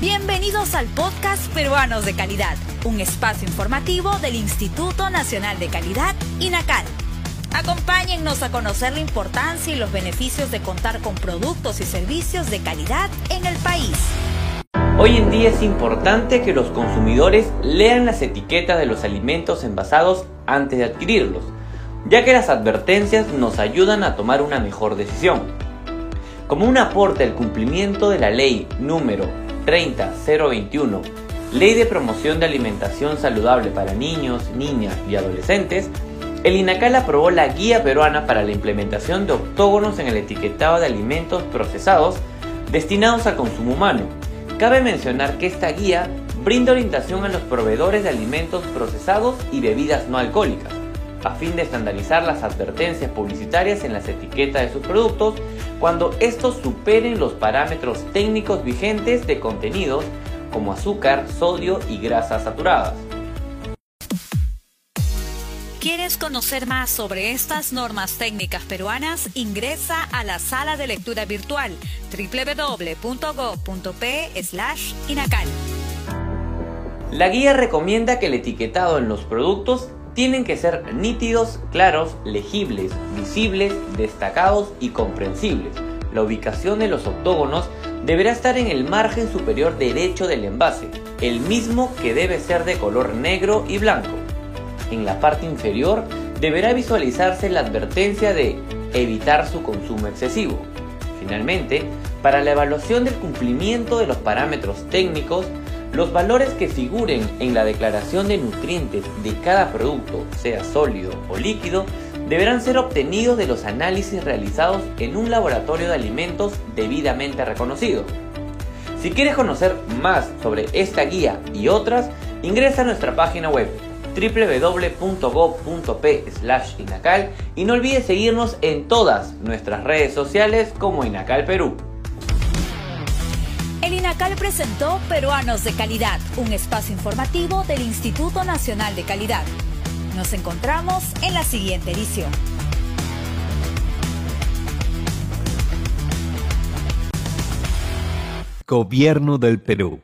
Bienvenidos al podcast Peruanos de Calidad, un espacio informativo del Instituto Nacional de Calidad, INACAL. Acompáñennos a conocer la importancia y los beneficios de contar con productos y servicios de calidad en el país. Hoy en día es importante que los consumidores lean las etiquetas de los alimentos envasados antes de adquirirlos, ya que las advertencias nos ayudan a tomar una mejor decisión. Como un aporte al cumplimiento de la ley número 30021, Ley de Promoción de Alimentación Saludable para Niños, Niñas y Adolescentes, el INACAL aprobó la Guía Peruana para la implementación de octógonos en el etiquetado de alimentos procesados destinados al consumo humano. Cabe mencionar que esta guía brinda orientación a los proveedores de alimentos procesados y bebidas no alcohólicas, a fin de estandarizar las advertencias publicitarias en las etiquetas de sus productos cuando estos superen los parámetros técnicos vigentes de contenidos como azúcar, sodio y grasas saturadas. ¿Quieres conocer más sobre estas normas técnicas peruanas? Ingresa a la sala de lectura virtual www.go.p/inacal. La guía recomienda que el etiquetado en los productos tienen que ser nítidos, claros, legibles, visibles, destacados y comprensibles. La ubicación de los octógonos deberá estar en el margen superior derecho del envase, el mismo que debe ser de color negro y blanco. En la parte inferior deberá visualizarse la advertencia de evitar su consumo excesivo. Finalmente, para la evaluación del cumplimiento de los parámetros técnicos, los valores que figuren en la declaración de nutrientes de cada producto, sea sólido o líquido, deberán ser obtenidos de los análisis realizados en un laboratorio de alimentos debidamente reconocido. Si quieres conocer más sobre esta guía y otras, ingresa a nuestra página web www.go.p/inacal y no olvides seguirnos en todas nuestras redes sociales como Inacal Perú. INACAL presentó Peruanos de Calidad, un espacio informativo del Instituto Nacional de Calidad. Nos encontramos en la siguiente edición. Gobierno del Perú.